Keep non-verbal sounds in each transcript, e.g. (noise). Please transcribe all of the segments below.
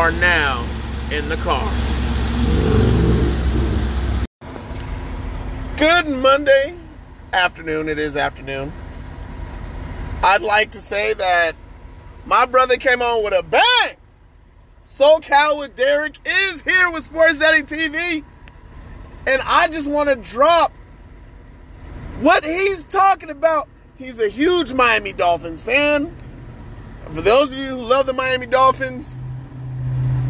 are now in the car. Good Monday afternoon. It is afternoon. I'd like to say that my brother came on with a bang. SoCal with Derek is here with Sports Daddy TV. And I just want to drop what he's talking about. He's a huge Miami Dolphins fan. For those of you who love the Miami Dolphins,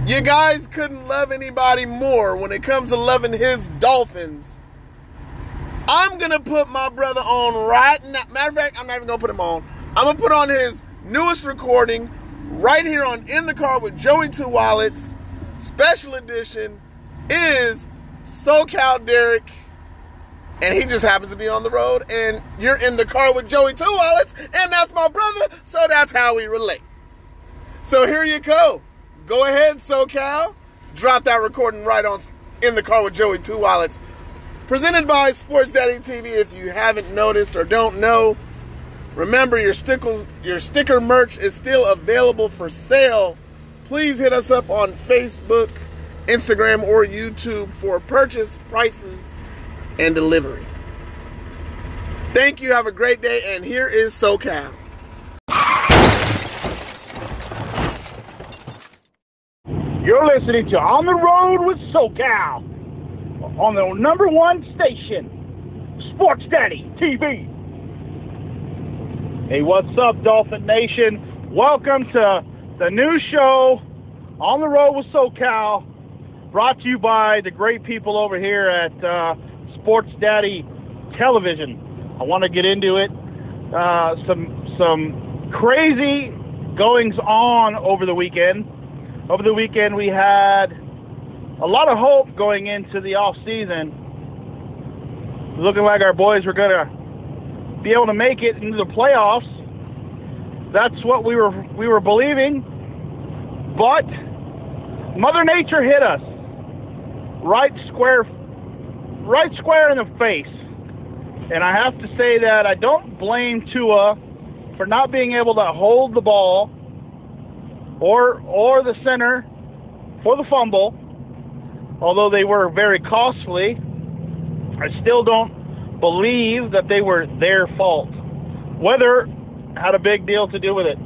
you guys couldn't love anybody more when it comes to loving his Dolphins. I'm gonna put my brother on right now. Matter of fact, I'm not even gonna put him on. I'm gonna put on his newest recording right here on In the Car with Joey Two Wallets. Special edition is SoCal Derek, and he just happens to be on the road. And you're in the car with Joey Two Wallets, and that's my brother, so that's how we relate. So here you go. Go ahead, SoCal. Drop that recording right on In the Car with Joey Two Wallets. Presented by Sports Daddy TV. If you haven't noticed or don't know, remember your stickers, your sticker merch is still available for sale. Please hit us up on Facebook, Instagram, or YouTube for purchase prices and delivery. Thank you. Have a great day. And here is SoCal. You're listening to On the Road with SoCal on the number one station, Sports Daddy TV. Hey, what's up, Dolphin Nation? Welcome to the new show, On the Road with SoCal, brought to you by the great people over here at uh, Sports Daddy Television. I want to get into it. Uh, some some crazy goings on over the weekend. Over the weekend, we had a lot of hope going into the off season. Looking like our boys were gonna be able to make it into the playoffs. That's what we were we were believing. But Mother Nature hit us right square right square in the face. And I have to say that I don't blame Tua for not being able to hold the ball or or the center for the fumble although they were very costly, I still don't believe that they were their fault. Weather had a big deal to do with it.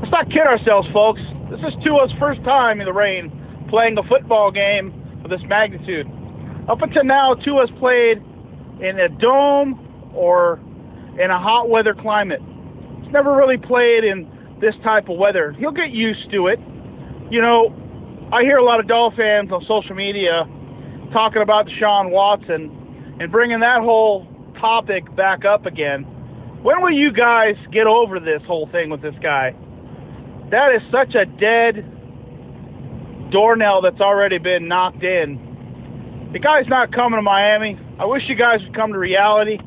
Let's not kid ourselves, folks. This is Tua's first time in the rain playing a football game of this magnitude. Up until now, Tua's played in a dome or in a hot weather climate. He's never really played in this type of weather. He'll get used to it. You know, I hear a lot of Doll fans on social media talking about Deshaun Watson and bringing that whole topic back up again. When will you guys get over this whole thing with this guy? That is such a dead doornail that's already been knocked in. The guy's not coming to Miami. I wish you guys would come to reality.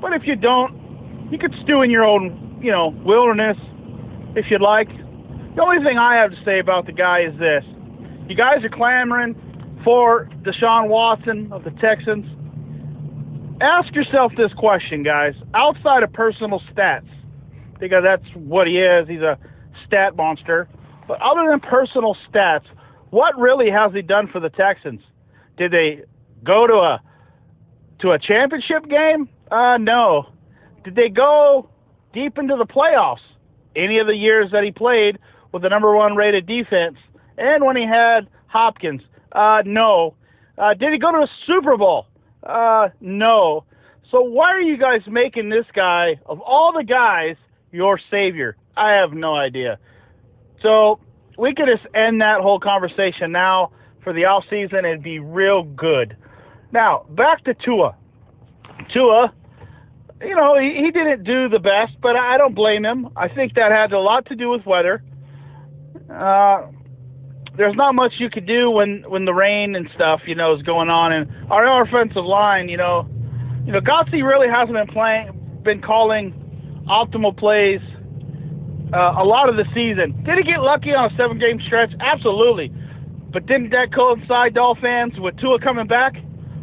But if you don't, you could stew in your own, you know, wilderness if you'd like. The only thing I have to say about the guy is this. You guys are clamoring for Deshaun Watson of the Texans. Ask yourself this question, guys. Outside of personal stats, because that's what he is, he's a stat monster. But other than personal stats, what really has he done for the Texans? Did they go to a to a championship game? Uh, no. Did they go deep into the playoffs? Any of the years that he played with the number one rated defense? and when he had Hopkins. Uh, no. Uh, did he go to a Super Bowl? Uh, no. So why are you guys making this guy, of all the guys, your savior? I have no idea. So we could just end that whole conversation now for the off season and be real good. Now back to Tua. Tua, you know, he, he didn't do the best, but I don't blame him. I think that had a lot to do with weather. Uh, there's not much you could do when when the rain and stuff you know is going on. And our offensive line you know you know Godsey really hasn't been playing been calling optimal plays uh, a lot of the season. Did he get lucky on a seven game stretch? Absolutely. But didn't that coincide Doll fans with Tua coming back?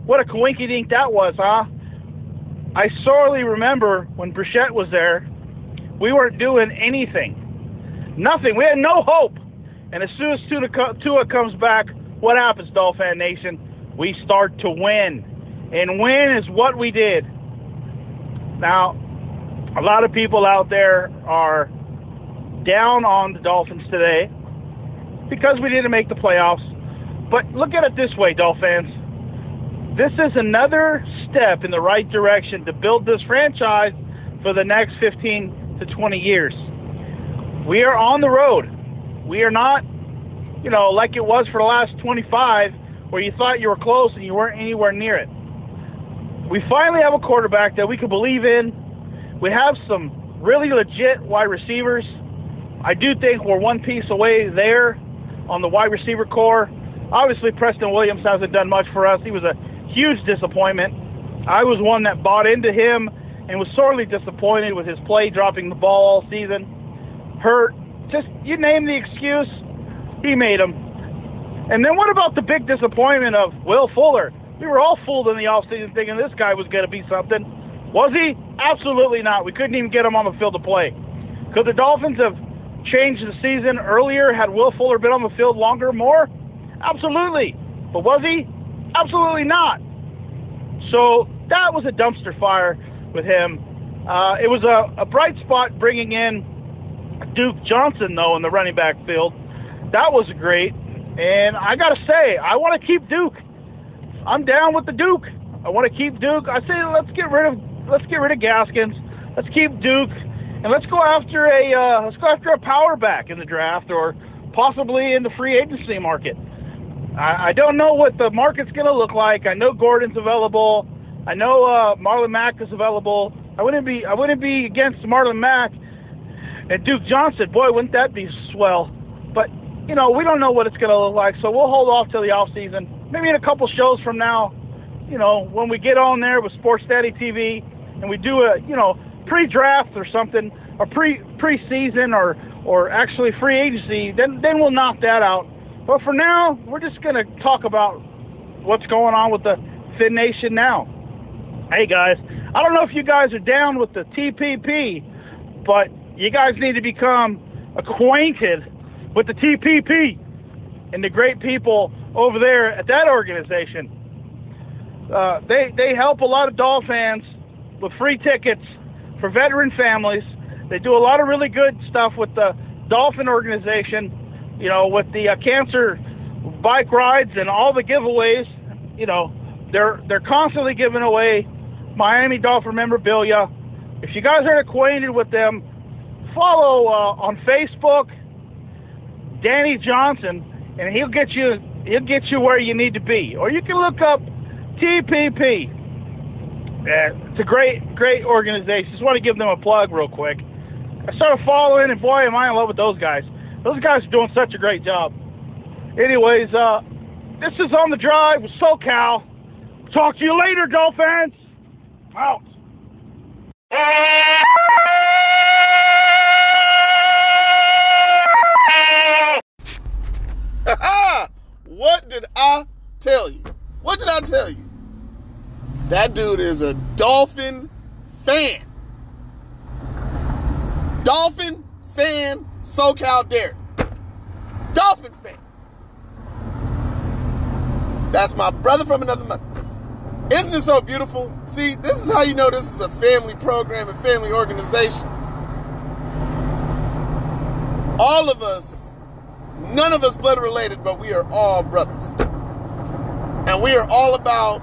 What a coinky dink that was huh I sorely remember when Brissett was there we weren't doing anything nothing we had no hope And as soon as Tua, Tua comes back, what happens, Dolphin Nation? We start to win. And win is what we did. Now, a lot of people out there are down on the Dolphins today because we didn't make the playoffs. But look at it this way, Dolphins. This is another step in the right direction to build this franchise for the next 15 to 20 years. We are on the road. We are not, you know, like it was for the last 25, where you thought you were close and you weren't anywhere near it. We finally have a quarterback that we can believe in. We have some really legit wide receivers. I do think we're one piece away there on the wide receiver corps. Obviously, Preston Williams hasn't done much for us. He was a huge disappointment. I was one that bought into him and was sorely disappointed with his play, dropping the ball all season. Hurt. Just, you name the excuse, he made them. And then what about the big disappointment of Will Fuller? We were all fooled in the offseason thinking this guy was going to be something. Was he? Absolutely not. We couldn't even get him on the field to play. Could the Dolphins have changed the season earlier had Will Fuller been on the field longer, more? Absolutely. But was he? Absolutely not. So that was a dumpster fire with him. Uh, it was a, a bright spot bringing in Duke Johnson, though, in the running back field. That was great. And I got to say, I want to keep Duke. I'm down with the Duke. I want to keep Duke. I say let's get rid of let's get rid of Gaskins. Let's keep Duke, and let's go after a uh, let's go after a power back in the draft or possibly in the free agency market. I, I don't know what the market's going to look like. I know Gordon's available. I know uh, Marlon Mack is available. I wouldn't be I wouldn't be against Marlon Mack and Duke Johnson. Boy, wouldn't that be swell? But you know, we don't know what it's going to look like, so we'll hold off till the off season. Maybe in a couple shows from now, you know, when we get on there with Sports Daddy TV and we do a you know pre-draft or something, or pre pre-season or or actually free agency, then then we'll knock that out. But for now, we're just going to talk about what's going on with the Fin Nation now. Hey guys, I don't know if you guys are down with the TPP, but you guys need to become acquainted with the TPP and the great people over there at that organization. Uh, they they help a lot of Doll fans with free tickets for veteran families. They do a lot of really good stuff with the Dolphin organization you know, with the uh, cancer bike rides and all the giveaways, you know, they're they're constantly giving away Miami Dolphin memorabilia. If you guys aren't acquainted with them, follow uh, on Facebook Danny Johnson, and he'll get you he'll get you where you need to be. Or you can look up TPP. Uh, it's a great great organization. Just want to give them a plug real quick. I started following, and boy, am I in love with those guys. Those guys are doing such a great job. Anyways, uh, this is on the drive with SoCal. Talk to you later, Dolphins. Out. (laughs) what did I tell you? What did I tell you? That dude is a Dolphin fan. Dolphin fan SoCal Derek. Fan. That's my brother from another mother. Isn't it so beautiful? See, this is how you know this is a family program and family organization. All of us, none of us blood related, but we are all brothers. And we are all about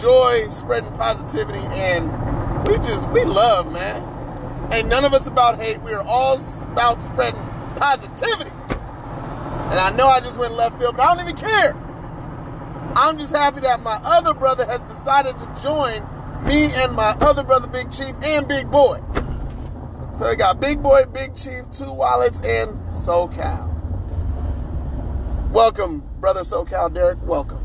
joy, spreading positivity, and we just, we love, man. Ain't none of us about hate. We are all about spreading positivity. And I know I just went left field, but I don't even care. I'm just happy that my other brother has decided to join me and my other brother, Big Chief, and Big Boy. So we got Big Boy, Big Chief, Two Wallets, and SoCal. Welcome, brother SoCal Derek. Welcome.